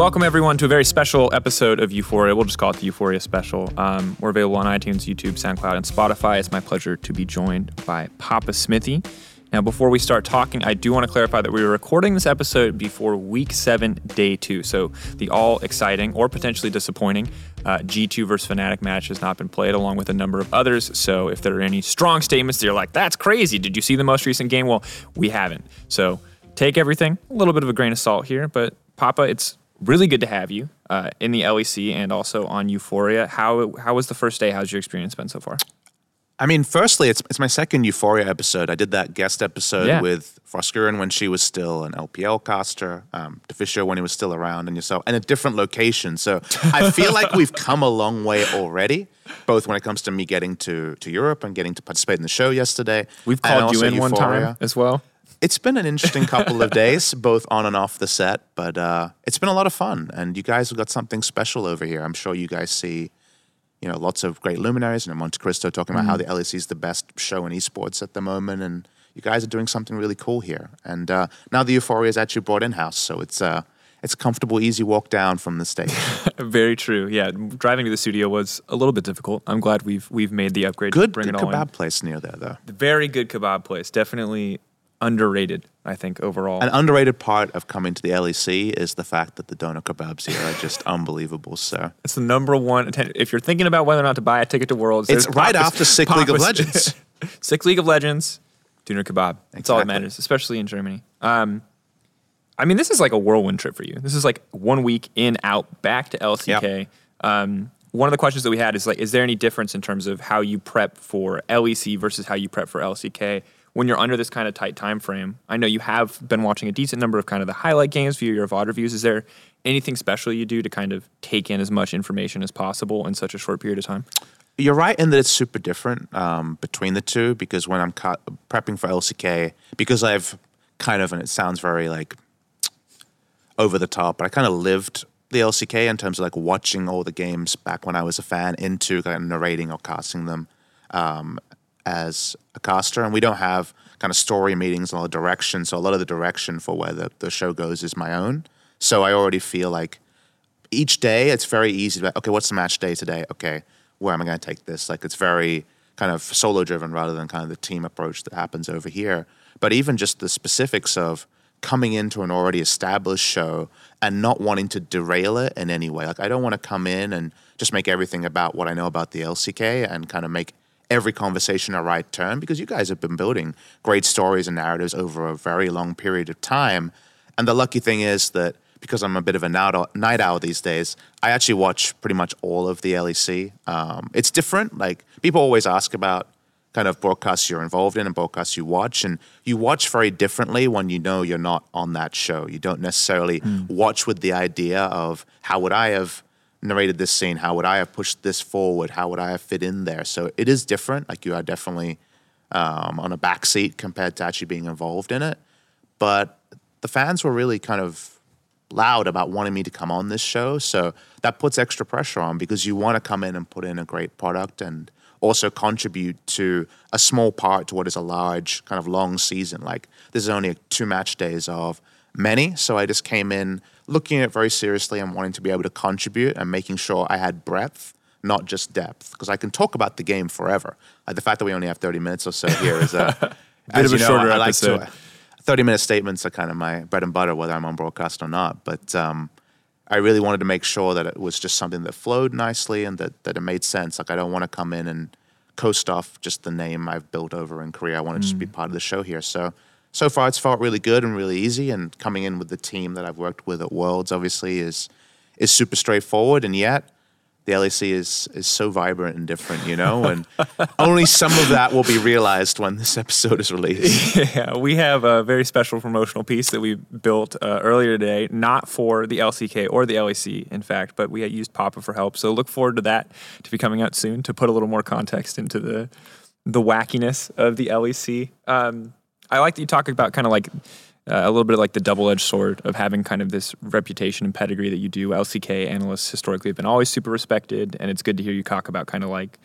Welcome, everyone, to a very special episode of Euphoria. We'll just call it the Euphoria Special. Um, we're available on iTunes, YouTube, SoundCloud, and Spotify. It's my pleasure to be joined by Papa Smithy. Now, before we start talking, I do want to clarify that we were recording this episode before week seven, day two. So, the all exciting or potentially disappointing uh, G2 versus Fnatic match has not been played, along with a number of others. So, if there are any strong statements that you're like, that's crazy, did you see the most recent game? Well, we haven't. So, take everything a little bit of a grain of salt here. But, Papa, it's really good to have you uh, in the LEC and also on Euphoria. How how was the first day? How's your experience been so far? I mean, firstly, it's it's my second Euphoria episode. I did that guest episode Yeah. with Froskurinn when she was still an LPL caster, um, Deficio when he was still around, and yourself, and a different location. So I feel like we've come a long way already, both when it comes to me getting to to Europe and getting to participate in the show yesterday. We've called you in one time as well. It's been an interesting couple of days, both on and off the set, but uh, it's been a lot of fun. And you guys have got something special over here. I'm sure you guys see, you know, lots of great luminaries and Montecristo talking about how the LEC is the best show in esports at the moment, and you guys are doing something really cool here. And uh, now the Euphoria is actually brought in house, so it's uh, it's a comfortable, easy walk down from the stage. Very true. Yeah, driving to the studio was a little bit difficult. I'm glad we've we've made the upgrade. to Good, bring good it all kebab in. place near there, though. Very good kebab place. Definitely underrated. I think overall. An underrated part of coming to the LEC is the fact that the doner kebabs here are just unbelievable. So It's the number one. atten- If you're thinking about whether or not to buy a ticket to Worlds, It's right Papa's- after Sick League of Legends. Sick League of Legends, Doner Kebab. That's all that matters, especially in Germany. Um, I mean, this is like a whirlwind trip for you. This is like one week in, out, back to LCK. Um, one of the questions that we had is like, is there any difference in terms of how you prep for LEC versus how you prep for LCK when you're under this kind of tight time frame? I know you have been watching a decent number of kind of the highlight games via your VOD reviews. Is there anything special you do to kind of take in as much information as possible in such a short period of time? You're right in that it's super different um, between the two because when I'm ca- prepping for LCK, because I've kind of, and it sounds very like over the top, but I kind of lived the LCK in terms of like watching all the games back when I was a fan into kind of narrating or casting them um, as a caster. And we don't have kind of story meetings or direction. So a lot of the direction for where the, the show goes is my own. So I already feel like each day it's very easy to be, okay what's the match day today okay where am i going to take this like it's very kind of solo driven rather than kind of the team approach that happens over here but even just the specifics of coming into an already established show and not wanting to derail it in any way like i don't want to come in and just make everything about what i know about the lck and kind of make every conversation a right turn because you guys have been building great stories and narratives over a very long period of time and the lucky thing is that because I'm a bit of a night owl, these days, I actually watch pretty much all of the LEC. Um, it's different. Like people always ask about kind of broadcasts you're involved in and broadcasts you watch, and you watch very differently when you know you're not on that show. You don't necessarily watch with the idea of how would I have narrated this scene, how would I have pushed this forward, how would I have fit in there. So it is different. Like you are definitely um, on a back seat compared to actually being involved in it. But the fans were really kind of loud about wanting me to come on this show. So that puts extra pressure on because you want to come in and put in a great product and also contribute to a small part to what is a large, kind of long season. Like this is only two match days of many. So I just came in looking at it very seriously and wanting to be able to contribute and making sure I had breadth, not just depth. Because I can talk about the game forever. Like the fact that we only have 30 minutes or so here is a Bit of a shorter I like episode. to, 30 minute statements are kind of my bread and butter, whether I'm on broadcast or not. But um, I really wanted to make sure that it was just something that flowed nicely and that, that it made sense. Like, I don't want to come in and coast off just the name I've built over in Korea. I want to just be part of the show here. So, so far, it's felt really good and really easy. And coming in with the team that I've worked with at Worlds, obviously, is is super straightforward. And yet, the LEC is is so vibrant and different, you know, and only some of that will be realized when this episode is released. Yeah, we have a very special promotional piece that we built uh, earlier today, not for the LCK or the LEC, in fact, but we had used Papa for help. So look forward to that to be coming out soon to put a little more context into the the wackiness of the LEC. Um, I like that you talk about kind of like uh, a little bit like the double-edged sword of having kind of this reputation and pedigree that you do. LCK analysts historically have been always super respected, and it's good to hear you talk about kind of like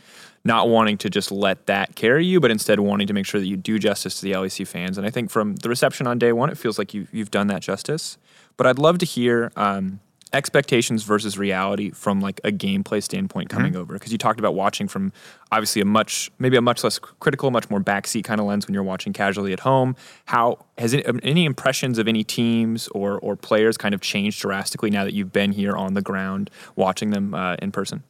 not wanting to just let that carry you, but instead wanting to make sure that you do justice to the LEC fans. And I think from the reception on day one, it feels like you, you've done that justice. But I'd love to hear um, expectations versus reality from like a gameplay standpoint coming Mm-hmm. over. Because you talked about watching from obviously a much maybe a much less critical much more backseat kind of lens when you're watching casually at home. How has it, um, any impressions of any teams or or players kind of changed drastically now that you've been here on the ground watching them uh, in person?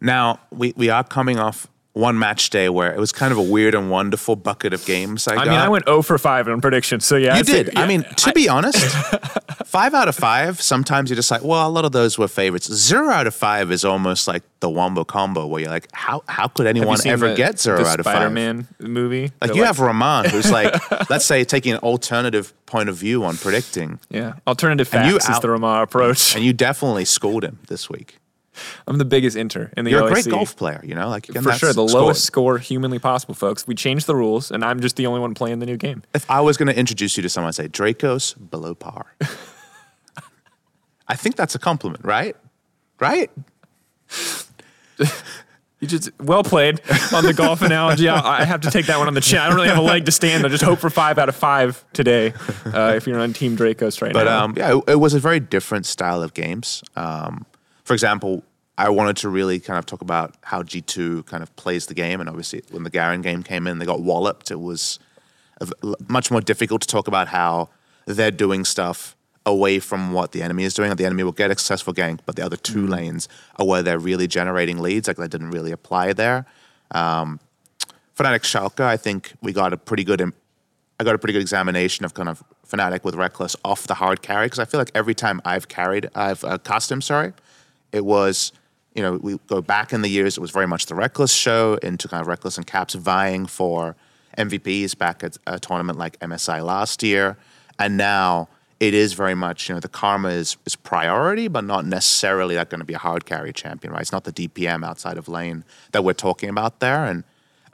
Now we, we are coming off one match day where it was kind of a weird and wonderful bucket of games. I, I got. mean I went 0 for 5 on predictions so yeah You I think- did. I mean, to be honest, five out of five. Sometimes you're just like, well, a lot of those were favorites. Zero out of five is almost like the wombo combo, where you're like, how how could anyone ever the- get zero out of five? Spider-Man movie Like you have Rahman, who's like, let's say taking an alternative point of view on predicting, yeah alternative And facts you is the Ramah approach and you definitely schooled him this week. I'm the biggest inter in the You're LEC. a great golf player, you know, like For sure, the scored. lowest score humanly possible, folks. We changed the rules, and I'm just the only one playing the new game. If I was going to introduce you to someone, I'd say Drakos below par. I think that's a compliment, right? Right? You just well played on the golf analogy. I, I have to take that one on the chin. I don't really have a leg to stand. I just hope for five out of five today. Uh, if you're on Team Drakos right But now, um, yeah, it, it was a very different style of games. Um, for example, I wanted to really kind of talk about how G2 kind of plays the game. And obviously, when the Garen game came in, they got walloped. It was much more difficult to talk about how they're doing stuff away from what the enemy is doing. The enemy will get a successful gank, but the other two lanes are where they're really generating leads. Like that didn't really apply there. Um, Fnatic Schalke, I think we got a pretty good. Im- I got a pretty good examination of kind of Fnatic with Rekkles off the hard carry because I feel like every time I've carried, I've uh, cast him. Sorry, it was you know we go back in the years. It was very much the Rekkles show into kind of Rekkles and Caps vying for MVPs back at a tournament like MSI last year, and now it is very much you know the karma is is priority, but not necessarily that going to be a hard carry champion, right? It's not the DPM outside of lane that we're talking about there, and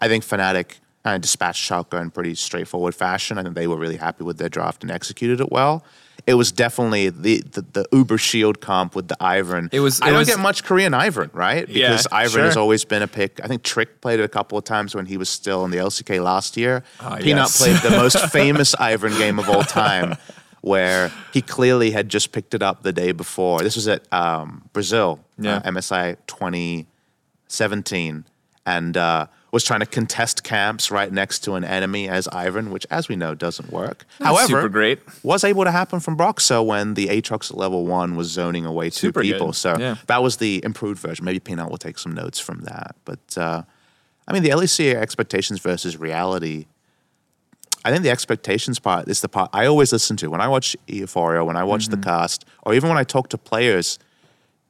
I think Fnatic kind of dispatched Schalke in pretty straightforward fashion. I think they were really happy with their draft and executed it well. It was definitely the the, the Uber Shield comp with the Ivern. It was- I don't was- get much Korean Ivern, right? Yeah, Because Ivern has always been a pick. I think Trick played it a couple of times when he was still in the LCK last year. Ah, Peanut yes. played the most famous Ivern game of all time. Where he clearly had just picked it up the day before. This was at um, Brazil, Yeah. uh, MSI 2017, and uh, was trying to contest camps right next to an enemy as Ivern, which, as we know, doesn't work. However, super great. was able to happen from Broxah when the Aatrox at level one was zoning away two Super good. people. So Yeah. that was the improved version. Maybe Peanut will take some notes from that. But uh, I mean, the LEC expectations versus reality. I think the expectations part is the part I always listen to when I watch Euphoria, when I watch Mm-hmm. the cast, or even when I talk to players.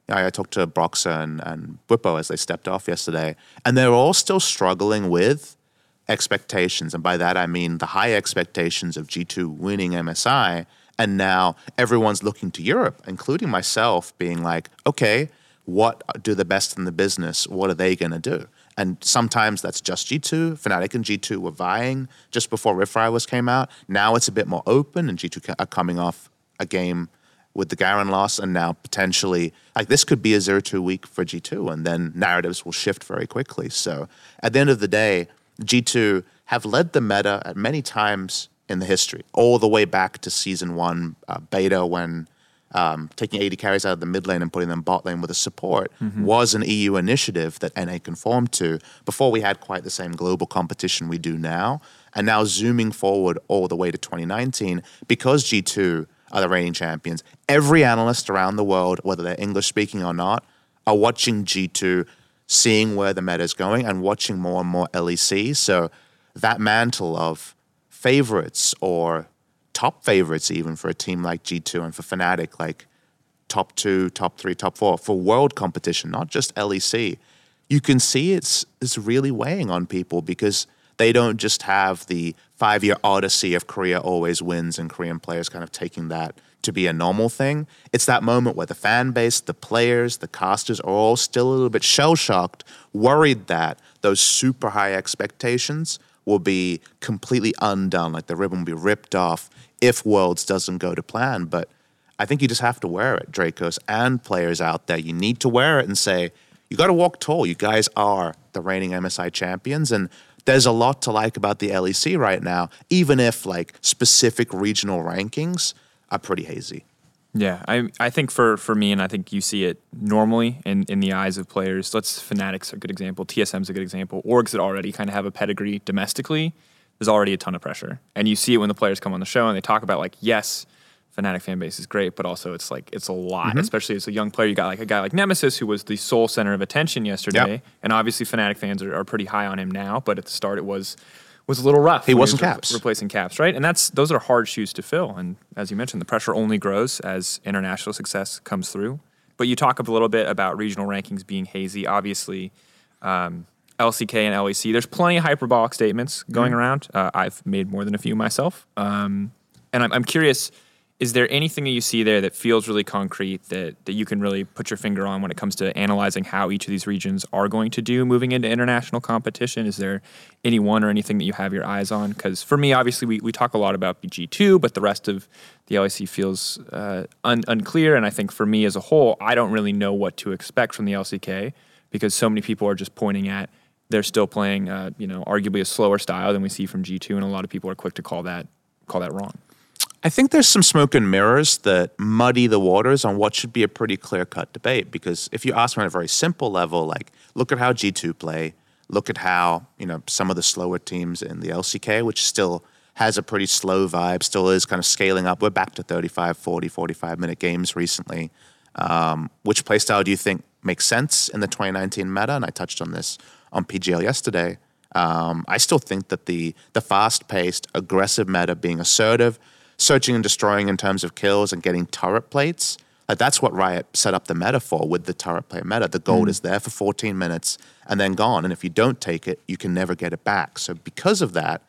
I I talked to Broxah and, and as they stepped off yesterday, and they're all still struggling with expectations. And by that, I mean the high expectations of G2 winning MSI. And now everyone's looking to Europe, including myself, being like, okay, what do the best in the business? What are they going to do? And sometimes that's just G2. Fnatic and G2 were vying just before Rift Rivals came out. Now it's a bit more open, and G2 are coming off a game with the Garen loss, and now potentially like this could be a zero two week for G two, and then narratives will shift very quickly. So at the end of the day, G two have led the meta at many times in the history, all the way back to season one uh, beta when. Um, taking AD carries out of the mid lane and putting them bot lane with a support was an EU initiative that NA conformed to before we had quite the same global competition we do now. And now zooming forward all the way to 2019, because G2 are the reigning champions. Every analyst around the world, whether they're English speaking or not, are watching G2, seeing where the meta is going, and watching more and more LEC. So that mantle of favorites or top favorites, even for a team like G2 and for Fnatic, like top two, top three, top four for world competition, not just LEC. You can see it's it's really weighing on people because they don't just have the five year odyssey of Korea always wins and Korean players kind of taking that to be a normal thing. It's that moment where the fan base, the players, the casters are all still a little bit shell shocked, worried that those super high expectations will be completely undone, like the ribbon will be ripped off if Worlds doesn't go to plan. But I think you just have to wear it, Drakos and players out there. You need to wear it and say, you got to walk tall. You guys are the reigning MSI champions. And there's a lot to like about the LEC right now, even if like specific regional rankings are pretty hazy. Yeah, I I think for for me, and I think you see it normally in in the eyes of players. Let's Fnatic's a good example. TSM's a good example. Orgs that already kind of have a pedigree domestically. There's already a ton of pressure, and you see it when the players come on the show and they talk about like, yes, Fnatic fan base is great, but also it's like it's a lot, Mm-hmm. especially as a young player. You got like a guy like Nemesis who was the sole center of attention yesterday, Yep. and obviously Fnatic fans are, are pretty high on him now. But at the start, it was was a little rough. He wasn't was re- Caps. replacing caps, right? And that's those are hard shoes to fill. And as you mentioned, the pressure only grows as international success comes through. But you talk a little bit about regional rankings being hazy. Obviously, um, LCK and LEC. There's plenty of hyperbolic statements going around. Uh, I've made more than a few myself, um, and I'm, I'm curious. Is there anything that you see there that feels really concrete that, that you can really put your finger on when it comes to analyzing how each of these regions are going to do moving into international competition? Is there any one or anything that you have your eyes on? Because for me, obviously, we, we talk a lot about BG2, but the rest of the LEC feels uh, un- unclear. And I think for me as a whole, I don't really know what to expect from the LCK because so many people are just pointing at they're still playing, uh, you know, arguably a slower style than we see from G2, and a lot of people are quick to call that call that wrong. I think there's some smoke and mirrors that muddy the waters on what should be a pretty clear cut debate. Because if you ask me on a very simple level, like look at how G2 play, look at how, you know, some of the slower teams in the LCK, which still has a pretty slow vibe, still is kind of scaling up. We're back to 35, 40, 45 minute games recently. Um, which playstyle do you think makes sense in the 2019 meta? And I touched on this on PGL yesterday. Um, I still think that the the fast paced, aggressive meta, being assertive, searching and destroying in terms of kills and getting turret plates, like that's what Riot set up the meta for with the turret plate meta. The gold mm. is there for 14 minutes and then gone. And if you don't take it, you can never get it back. So because of that,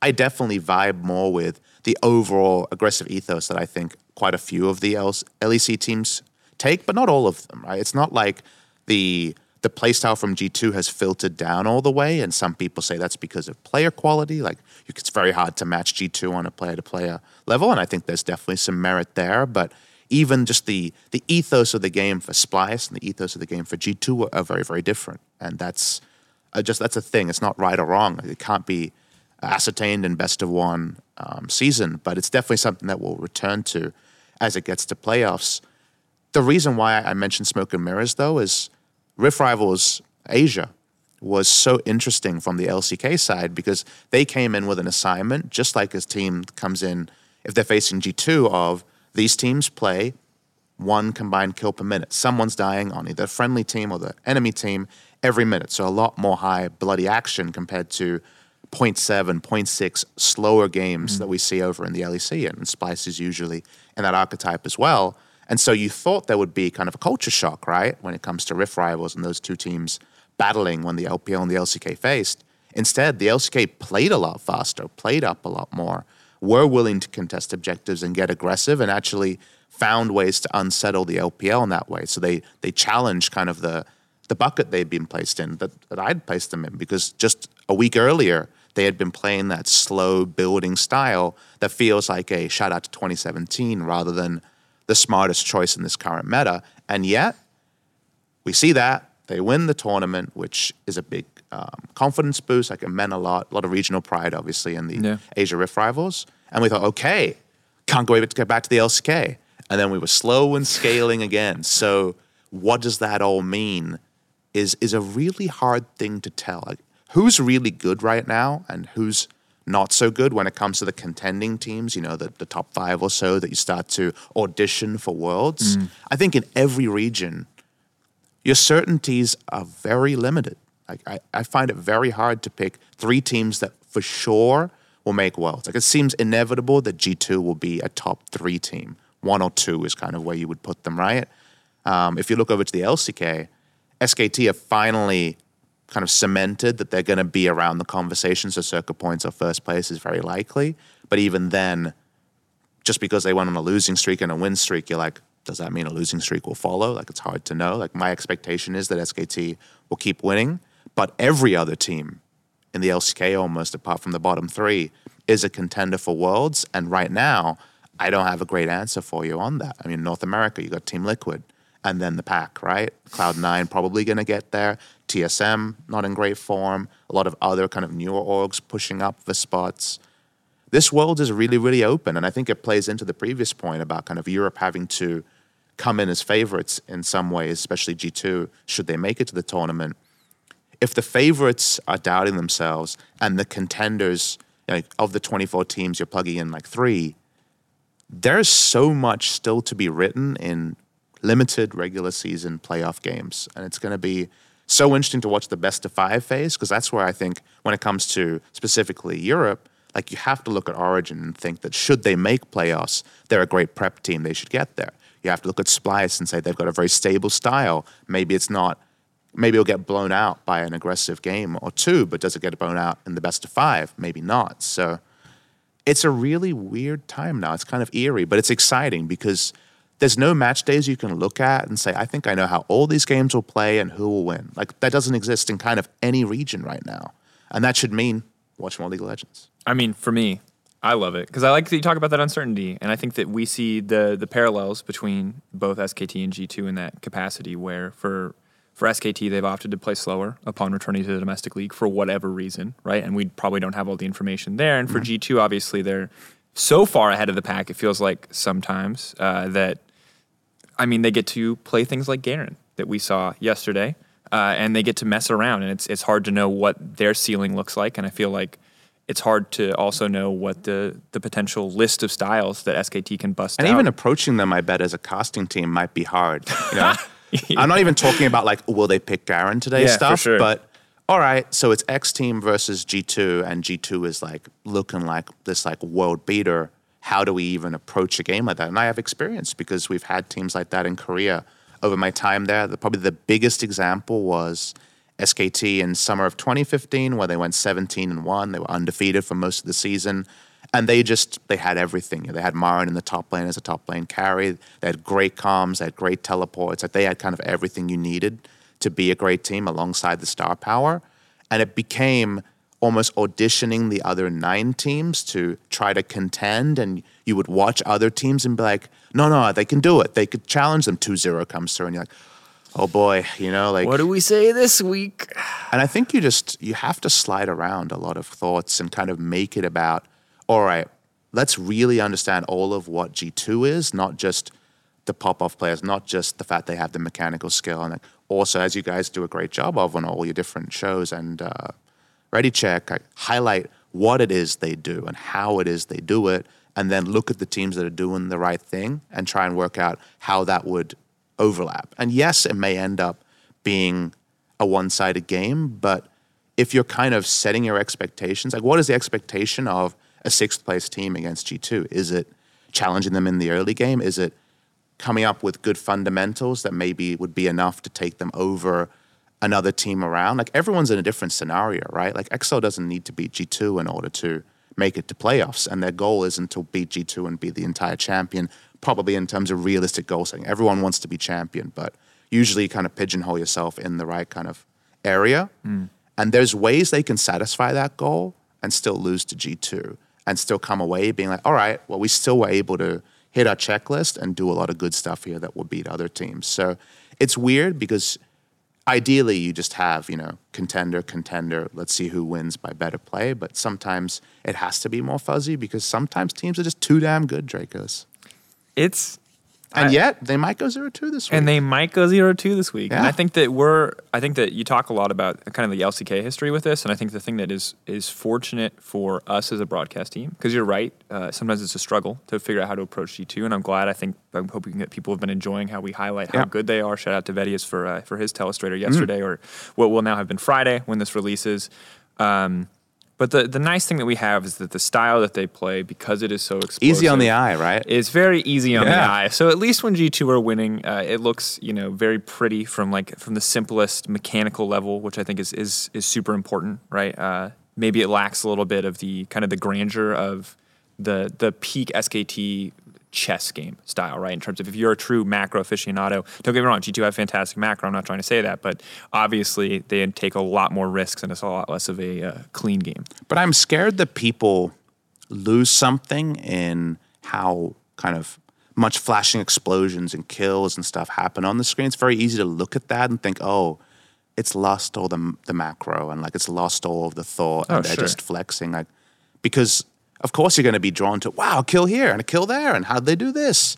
I definitely vibe more with the overall aggressive ethos that I think quite a few of the LEC teams take, but not all of them, right? It's not like the the playstyle from G2 has filtered down all the way, and some people say that's because of player quality. Like it's very hard to match G2 on a player to player level, and I think there's definitely some merit there. But even just the the ethos of the game for Splyce and the ethos of the game for G2 are, are very very different, and that's uh, just that's a thing. It's not right or wrong. It can't be ascertained in best of one um, season, but it's definitely something that we'll return to as it gets to playoffs. The reason why I mentioned Smoke and Mirrors, though, is Rift Rivals Asia was so interesting from the LCK side because they came in with an assignment, just like a team comes in if they're facing G2 of these teams play one combined kill per minute. Someone's dying on either the friendly team or the enemy team every minute. So a lot more high bloody action compared to 0.7, 0.6 slower games mm. that we see over in the LEC. And Splyce is usually in that archetype as well. And so you thought there would be kind of a culture shock, right, when it comes to Rift Rivals and those two teams battling when the LPL and the LCK faced. Instead, the LCK played a lot faster, played up a lot more, were willing to contest objectives and get aggressive, and actually found ways to unsettle the LPL in that way. So they they challenged kind of the the bucket they'd been placed in that, that I'd placed them in because just a week earlier they had been playing that slow building style that feels like a shout out to 2017 rather than the smartest choice in this current meta. And yet we see that they win the tournament, which is a big um, confidence boost. Like it meant a lot, a lot of regional pride, obviously, in the Yeah. Asia Rift rivals. And we thought, okay, can't go able to get back to the LCK. And then we were slow and scaling again. So what does that all mean? Is is a really hard thing to tell. Like who's really good right now and who's not so good when it comes to the contending teams, you know, the, the top five or so that you start to audition for worlds. I think in every region, your certainties are very limited. Like I, I find it very hard to pick three teams that for sure will make worlds. Like it seems inevitable that G2 will be a top three team. One or two is kind of where you would put them, right? Um, if you look over to the LCK, SKT have finally kind of cemented that they're going to be around the conversation. So circuit points or first place is very likely. But even then, just because they went on a losing streak and a win streak, you're like, does that mean a losing streak will follow? Like it's hard to know. Like my expectation is that SKT will keep winning, but every other team in the LCK almost apart from the bottom 3 is a contender for worlds and right now I don't have a great answer for you on that. I mean North America you got Team Liquid and then the pack, right? Cloud9 probably going to get there. TSM not in great form. A lot of other kind of newer orgs pushing up the spots. this world is really, really open. And I think it plays into the previous point about kind of Europe having to come in as favorites in some ways, especially G2, should they make it to the tournament. If the favorites are doubting themselves and the contenders like, of the 24 teams, you're plugging in like three, there's so much still to be written in limited regular season playoff games. And it's going to be so interesting to watch the best of five phase because that's where I think when it comes to specifically Europe, like you have to look at Origin and think that should they make playoffs, they're a great prep team. They should get there. You have to look at Splyce and say they've got a very stable style. Maybe it's not. Maybe it'll get blown out by an aggressive game or two, but does it get blown out in the best of five? Maybe not. So it's a really weird time now. It's kind of eerie, but it's exciting because there's no match days you can look at and say, I think I know how all these games will play and who will win. Like that doesn't exist in kind of any region right now. And that should mean watch more League of Legends. I mean, for me, I love it because I like that you talk about that uncertainty, and I think that we see the the parallels between both SKT and G two in that capacity. Where for for SKT, they've opted to play slower upon returning to the domestic league for whatever reason, right? And we probably don't have all the information there. And for mm-hmm. G2, obviously, they're so far ahead of the pack, it feels like sometimes uh, that, I mean, they get to play things like Garen that we saw yesterday, uh, and they get to mess around. And it's, it's hard to know what their ceiling looks like. And I feel like it's hard to also know what the, the potential list of styles that SKT can bust and out. even approaching them, I bet, as a casting team might be hard. You know? I'm not even talking about like will they pick Garen today yeah, stuff, sure. but all right, so it's X team versus G2, and G2 is like looking like this like world beater. How do we even approach a game like that? And I have experience because we've had teams like that in Korea over my time there. The, probably the biggest example was SKT in summer of 2015, where they went 17 and one. They were undefeated for most of the season and they just they had everything. They had Marin in the top lane as a top lane carry. They had great comms. They had great teleports. Like they had kind of everything you needed to be a great team alongside the star power, and it became almost auditioning the other nine teams to try to contend. And you would watch other teams and be like, no, no, they can do it. They could challenge them. 2-0 comes through, and you're like. Oh boy, you know, like what do we say this week? And I think you just you have to slide around a lot of thoughts and kind of make it about all right, let's really understand all of what G2 is, not just the pop off players, not just the fact they have the mechanical skill. And also, as you guys do a great job of on all your different shows and uh, Ready Check, I highlight what it is they do and how it is they do it, and then look at the teams that are doing the right thing and try and work out how that would overlap. And yes, it may end up being a one sided game, but if you're kind of setting your expectations, like what is the expectation of a sixth place team against G2? Is it challenging them in the early game? Is it coming up with good fundamentals that maybe would be enough to take them over another team around? Like everyone's in a different scenario, right? Like EXO doesn't need to beat G2 in order to make it to playoffs, and their goal isn't to beat G2 and be the entire champion. Probably in terms of realistic goal setting, everyone wants to be champion, but usually you kind of pigeonhole yourself in the right kind of area. Mm. And there's ways they can satisfy that goal and still lose to G2 and still come away being like, all right, well, we still were able to hit our checklist and do a lot of good stuff here that will beat other teams. So it's weird because ideally you just have, you know, contender, contender, let's see who wins by better play. But sometimes it has to be more fuzzy because sometimes teams are just too damn good, Drakos. It's and I, yet they might go zero two this week. And they might go zero two this week. Yeah. And I think that we're I think that you talk a lot about kind of the LCK history with this, and I think the thing that is is fortunate for us as a broadcast team, because you're right, uh, sometimes it's a struggle to figure out how to approach G two, and I'm glad I think I'm hoping that people have been enjoying how we highlight how good they are. Shout out to Vedius for uh, for his telestrator mm. yesterday, mm. or what will now have been Friday when this releases. Um, but the, the nice thing that we have is that the style that they play, because it is so explosive, easy on the eye, right? It's very easy on yeah. the eye. So at least when G two are winning, uh, it looks you know very pretty from like from the simplest mechanical level, which I think is is is super important, right? Uh, maybe it lacks a little bit of the kind of the grandeur of the the peak SKT chess game style, right? In terms of if you're a true macro aficionado, don't get me wrong, G2 have fantastic macro. I'm not trying to say that, but obviously they take a lot more risks and it's a lot less of a uh, clean game. But I'm scared that people lose something in how kind of much flashing explosions and kills and stuff happen on the screen. It's very easy to look at that and think, oh, it's lost all the the macro and like it's lost all of the thought oh, and they're sure. just flexing like because of course you're going to be drawn to wow, kill here and a kill there, and how'd they do this?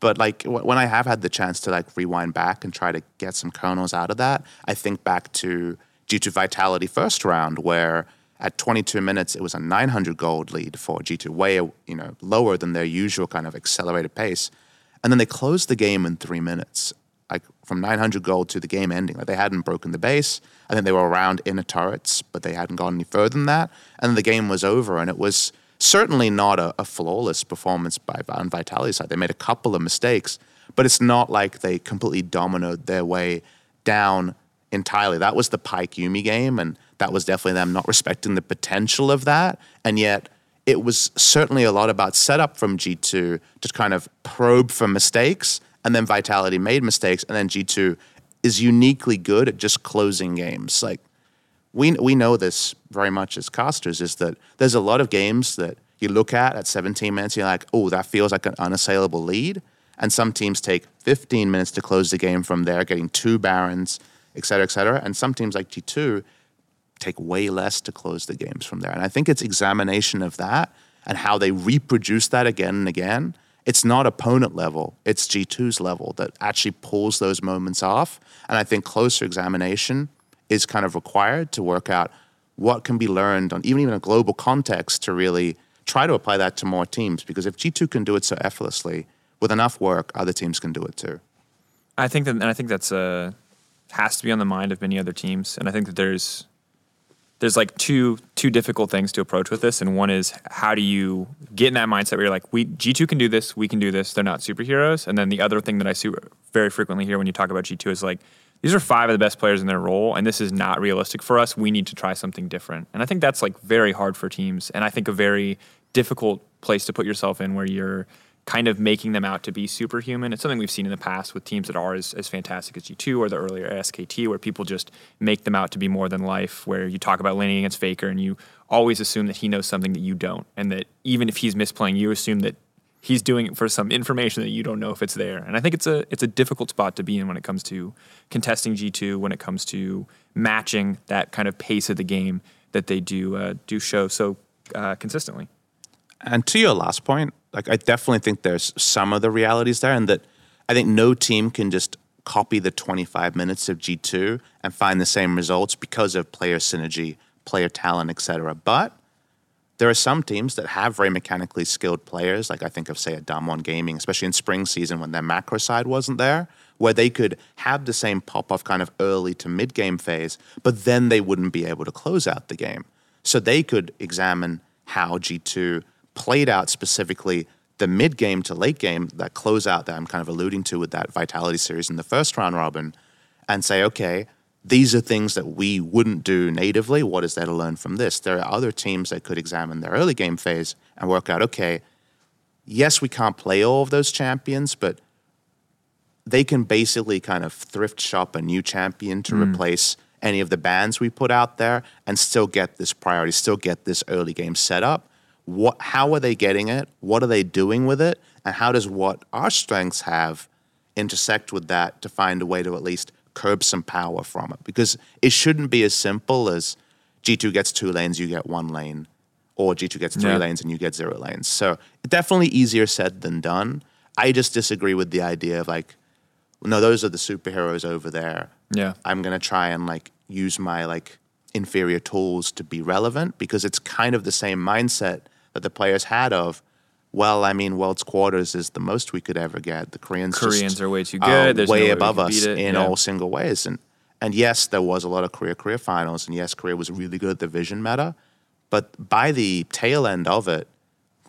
But like when I have had the chance to like rewind back and try to get some kernels out of that, I think back to G2 Vitality first round where at 22 minutes it was a 900 gold lead for G2, way you know lower than their usual kind of accelerated pace, and then they closed the game in three minutes, like from 900 gold to the game ending. Like they hadn't broken the base. I think they were around inner turrets, but they hadn't gone any further than that, and the game was over, and it was certainly not a, a flawless performance by on Vitality's side. They made a couple of mistakes, but it's not like they completely dominoed their way down entirely. That was the Pyke Yuumi game, and that was definitely them not respecting the potential of that. And yet, it was certainly a lot about setup from G2 to kind of probe for mistakes, and then Vitality made mistakes, and then G2 is uniquely good at just closing games. Like we we know this very much as casters is that there's a lot of games that you look at at 17 minutes, you're like, oh, that feels like an unassailable lead. And some teams take 15 minutes to close the game from there, getting two barons, et cetera, et cetera. And some teams like G2 take way less to close the games from there. And I think it's examination of that and how they reproduce that again and again. It's not opponent level, it's G2's level that actually pulls those moments off. And I think closer examination is kind of required to work out what can be learned on even even a global context to really try to apply that to more teams. Because if G2 can do it so effortlessly, with enough work, other teams can do it too. I think that, and I think that's uh, has to be on the mind of many other teams. And I think that there's there's like two two difficult things to approach with this, and one is how do you get in that mindset where you're like, we G two can do this, we can do this. They're not superheroes. And then the other thing that I see very frequently here when you talk about G two is like, these are five of the best players in their role, and this is not realistic for us. We need to try something different. And I think that's like very hard for teams, and I think a very difficult place to put yourself in where you're kind of making them out to be superhuman. It's something we've seen in the past with teams that are as, as fantastic as G2 or the earlier SKT, where people just make them out to be more than life, where you talk about laning against Faker and you always assume that he knows something that you don't. And that even if he's misplaying, you assume that he's doing it for some information that you don't know if it's there. And I think it's a it's a difficult spot to be in when it comes to contesting G2, when it comes to matching that kind of pace of the game that they do uh, do show so uh, consistently. And to your last point, like I definitely think there's some of the realities there, and that I think no team can just copy the 25 minutes of G2 and find the same results because of player synergy, player talent, etc. But there are some teams that have very mechanically skilled players, like I think of say a Damwon Gaming, especially in spring season when their macro side wasn't there, where they could have the same pop off kind of early to mid game phase, but then they wouldn't be able to close out the game. So they could examine how G2 played out specifically the mid game to late game, that closeout that I'm kind of alluding to with that Vitality series in the first round robin, and say, okay, these are things that we wouldn't do natively. What is there to learn from this? There are other teams that could examine their early game phase and work out, okay, yes, we can't play all of those champions, but they can basically kind of thrift shop a new champion to mm. replace any of the bans we put out there and still get this priority, still get this early game set up what how are they getting it what are they doing with it and how does what our strengths have intersect with that to find a way to at least curb some power from it because it shouldn't be as simple as g2 gets two lanes you get one lane or g2 gets three yeah. lanes and you get zero lanes. So definitely easier said than done. I just disagree with the idea of like no those are the superheroes over there. Yeah. I'm going to try and like use my like inferior tools to be relevant because it's kind of the same mindset that the players had of, well, I mean, World's Quarters is the most we could ever get. The Koreans Koreans just, are way too good. Uh, way no above us in yeah. all single ways. And and yes, there was a lot of Korea Korea finals, and yes, Korea was really good at the vision meta. But by the tail end of it,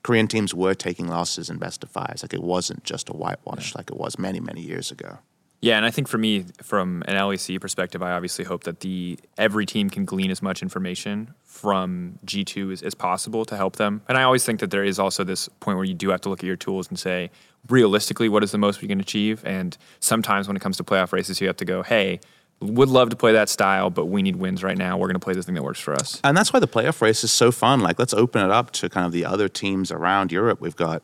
Korean teams were taking losses in best of fives. Like it wasn't just a whitewash yeah. like it was many, many years ago. Yeah, and I think for me, from an LEC perspective, I obviously hope that the every team can glean as much information from G2 as, as, possible to help them. And I always think that there is also this point where you do have to look at your tools and say, realistically, what is the most we can achieve? And sometimes when it comes to playoff races, you have to go, hey, would love to play that style, but we need wins right now. We're going to play the thing that works for us. And that's why the playoff race is so fun. Like, let's open it up to kind of the other teams around Europe. We've got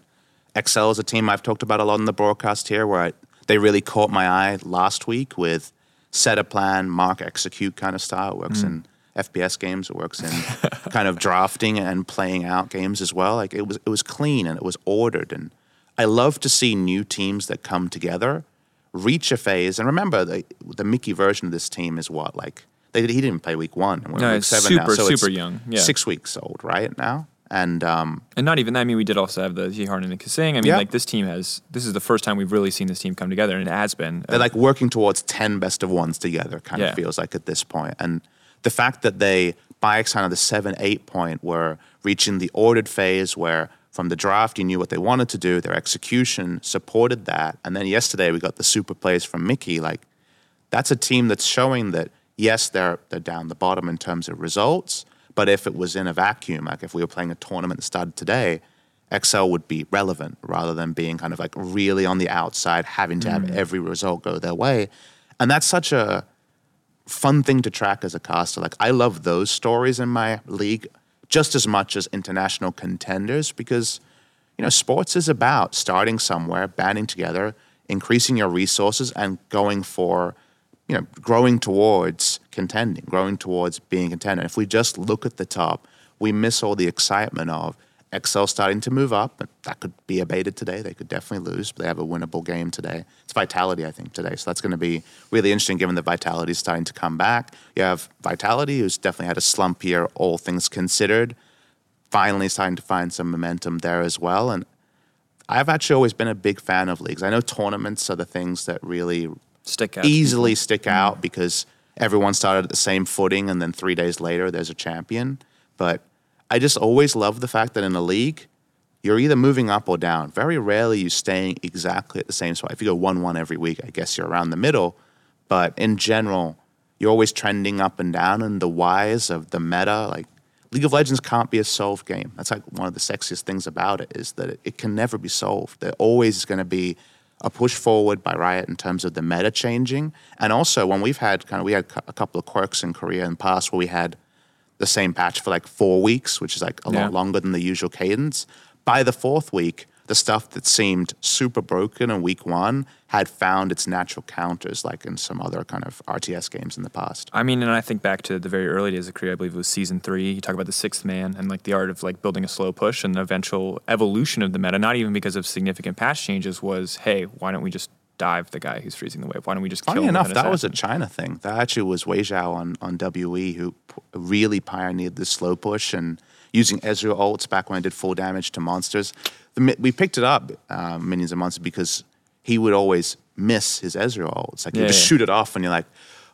XL as a team I've talked about a lot in the broadcast here, where I, they really caught my eye last week with set a plan, mark, execute kind of style. It works mm. in FPS games. It works in kind of drafting and playing out games as well. Like it was it was clean and it was ordered. And I love to see new teams that come together reach a phase. And remember, the, the Mickey version of this team is what like they, he didn't play week one. And we're No, week it's seven super, now, so super young. Yeah. six weeks old right now. And um, And not even that. I mean, we did also have the Ji Harden and the Kasing. I mean, Yeah. like this team has. This is the first time we've really seen this team come together, and it has been. they're like working towards 10 best of ones together kind Yeah. of feels like at this point and the fact that they by kind of the 7 8 point were reaching the ordered phase where from the draft you knew what they wanted to do their execution supported that and then yesterday we got the super plays from Mickey like that's a team that's showing that yes they're they're down the bottom in terms of results but if it was in a vacuum like if we were playing a tournament that started today Excel would be relevant rather than being kind of like really on the outside, having to have mm. every result go their way. And that's such a fun thing to track as a caster. Like, I love those stories in my league just as much as international contenders because, you know, sports is about starting somewhere, banding together, increasing your resources, and going for, you know, growing towards contending, growing towards being contender. If we just look at the top, we miss all the excitement of Excel starting to move up. but That could be abated today. They could definitely lose, but they have a winnable game today. It's Vitality, I think, today. So that's going to be really interesting given that Vitality is starting to come back. You have Vitality, who's definitely had a slump year, all things considered, finally starting to find some momentum there as well. And I've actually always been a big fan of leagues. I know tournaments are the things that really stick out. easily stick out because everyone started at the same footing and then three days later there's a champion. But I just always love the fact that in a league, you're either moving up or down. Very rarely you staying exactly at the same spot. If you go 1 1 every week, I guess you're around the middle. But in general, you're always trending up and down. And the whys of the meta, like League of Legends can't be a solved game. That's like one of the sexiest things about it is that it, it can never be solved. There always is going to be a push forward by Riot in terms of the meta changing. And also when we've had kind of, we had a couple of quirks in Korea in the past where we had the same patch for like four weeks, which is like a Yeah. lot longer than the usual cadence. By the fourth week, the stuff that seemed super broken in week one had found its natural counters, like in some other kind of RTS games in the past. I mean, and I think back to the very early days of Korea. I believe it was season three. You talk about the sixth man and like the art of like building a slow push and the eventual evolution of the meta. Not even because of significant patch changes. Was hey, why don't we just dive the guy who's freezing the wave? Why don't we just kill Funny enough, that was a? China thing. That actually was Weixiao on, on WE who really pioneered the slow push and using Ezreal ults back when I did full damage to monsters. The, we picked it up, uh, Minions and Monsters, because he would always miss his Ezreal ults. Like, you Yeah, just yeah. shoot it off and you're like,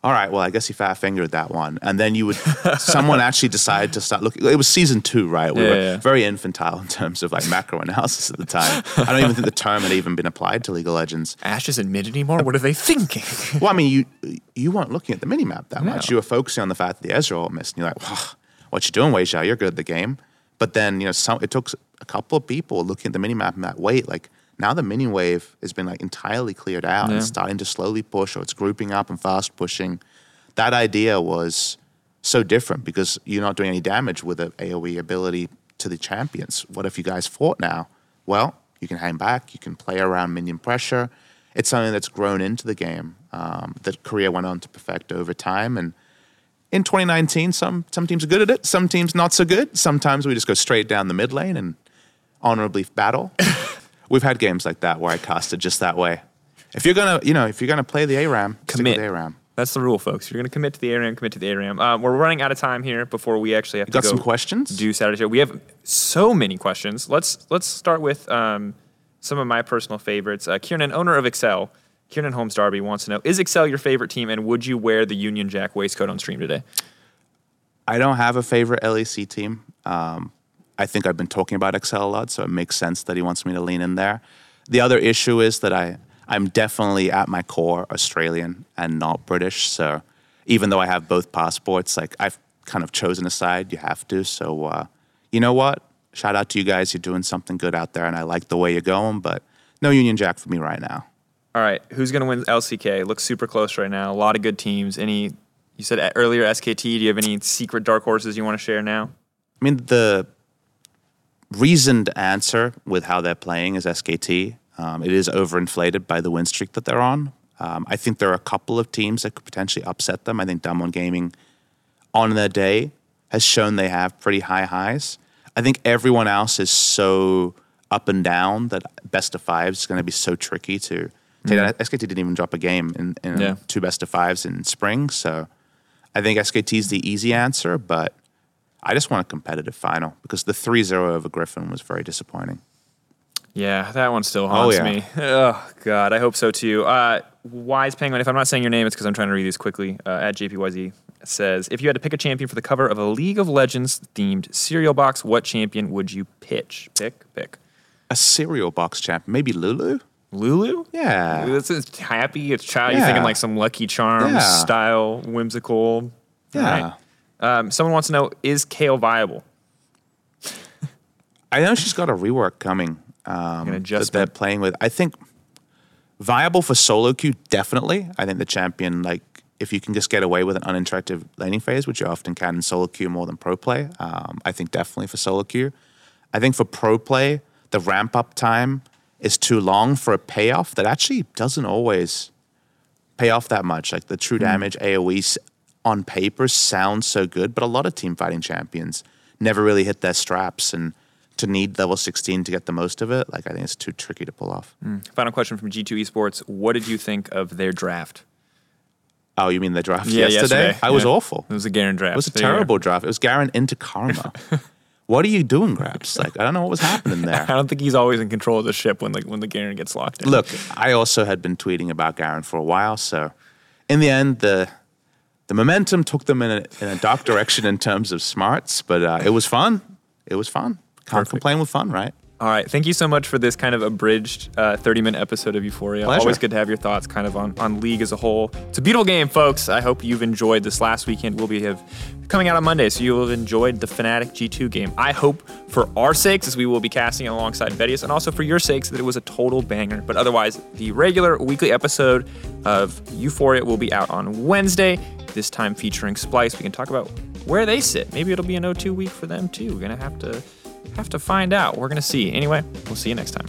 all right, well, I guess he fat fingered that one. And then you would, someone actually decided to start looking. It was season two, right? We Yeah, were yeah. very infantile in terms of like macro analysis at the time. I don't even think the term had even been applied to League of Legends. Ashe isn't mid anymore. What are they thinking? Well, I mean, you you weren't looking at the minimap that much. You were focusing on the fact that the Ezreal missed, and you're like, "Wow, "What you doing, Weixiao? You're good at the game." But then you know, some it took a couple of people looking at the minimap and that wait, like now the mini wave has been like entirely cleared out and Yeah. it's starting to slowly push, or it's grouping up and fast pushing. That idea was so different because you're not doing any damage with an AOE ability to the champions. What if you guys fought now? Well, you can hang back, you can play around minion pressure. It's something that's grown into the game um, that Korea went on to perfect over time. And in 2019, some some teams are good at it, some teams not so good. Sometimes we just go straight down the mid lane and honorably battle. We've had games like that where I cast it just that way. If you're gonna, you know, if you're gonna play the ARAM, stick Commit. with ARAM. That's the rule, folks. You're going to commit to the ARAM, commit to the ARAM. Um, we're running out of time here before we actually have to Got go some questions? do Saturday show. We have so many questions. Let's let's start with um, some of my personal favorites. Uh, Kieran, owner of Excel, Kieran Holmes Darby wants to know: Is Excel your favorite team, and would you wear the Union Jack waistcoat on stream today? I don't have a favorite LEC team. Um, I think I've been talking about Excel a lot, so it makes sense that he wants me to lean in there. The other issue is that I I'm definitely at my core Australian and not British. So even though I have both passports, like I've kind of chosen a side. You have to. So uh, you know what? Shout out to you guys. You're doing something good out there, and I like the way you're going. But no Union Jack for me right now. All right, who's going to win LCK? Looks super close right now. A lot of good teams. Any? You said earlier SKT. Do you have any secret dark horses you want to share now? I mean, the reasoned answer with how they're playing is SKT. Um, it is overinflated by the win streak that they're on. Um, I think there are a couple of teams that could potentially upset them. I think Damwon Gaming on their day has shown they have pretty high highs. I think everyone else is so up and down that best of fives is going to be so tricky to that. SKT didn't even drop a game in, in Yeah. two best of fives in spring, so I think SKT is the easy answer, but I just want a competitive final because the 3-0 over Griffin was very disappointing. Yeah, that one still haunts yeah. me. Oh God, I hope so too. Uh, Wise Penguin. If I'm not saying your name, it's because I'm trying to read these quickly. Uh, at JPYZ says, if you had to pick a champion for the cover of a League of Legends themed cereal box, what champion would you pitch? Pick, pick. A cereal box champ, maybe Lulu? Lulu. Yeah. This is happy. It's child. You're thinking like some Lucky Charms Yeah. style, whimsical. Yeah. Right. Um, someone wants to know: Is Kayle viable? I know she's got a rework coming um, An that they're playing with. I think viable for solo queue, definitely. I think the champion, like, if you can just get away with an uninteractive laning phase, which you often can in solo queue more than pro play, um, I think definitely for solo queue. I think for pro play, the ramp up time is too long for a payoff that actually doesn't always pay off that much. Like the true hmm. damage AoE on paper sounds so good, but a lot of team fighting champions never really hit their straps and to need level 16 to get the most of it, like I think it's too tricky to pull off. Hmm. Final question from G2 Esports: What did you think of their draft? Oh, you mean the draft Yeah, yesterday? yesterday. I was awful. It was a Garen draft. It was a terrible draft. It was Garen into Karma. What are you doing, GrabbZ? Like I don't know what was happening there. I don't think he's always in control of the ship when the when the Garen gets locked in. Look, I also had been tweeting about Garen for a while, so in the end, the the momentum took them in a, in a dark direction in terms of smarts, but uh, it was fun. It was fun. Can't Perfect. complain with fun, right? All right. Thank you so much for this kind of abridged uh, 30 minute episode of Euphoria. Pleasure. Always good to have your thoughts kind of on, on League as a whole. It's a beautiful game, folks. I hope you've enjoyed this last weekend. We'll be have, coming out on Monday, so you will have enjoyed the Fnatic G2 game. I hope for our sakes, as we will be casting alongside Vedius, and also for your sakes, that it was a total banger. But otherwise, the regular weekly episode of Euphoria will be out on Wednesday, this time featuring Splyce. We can talk about where they sit. Maybe it'll be an 0-2 week for them too. We're gonna have to have to find out. We're gonna see. Anyway, we'll see you next time.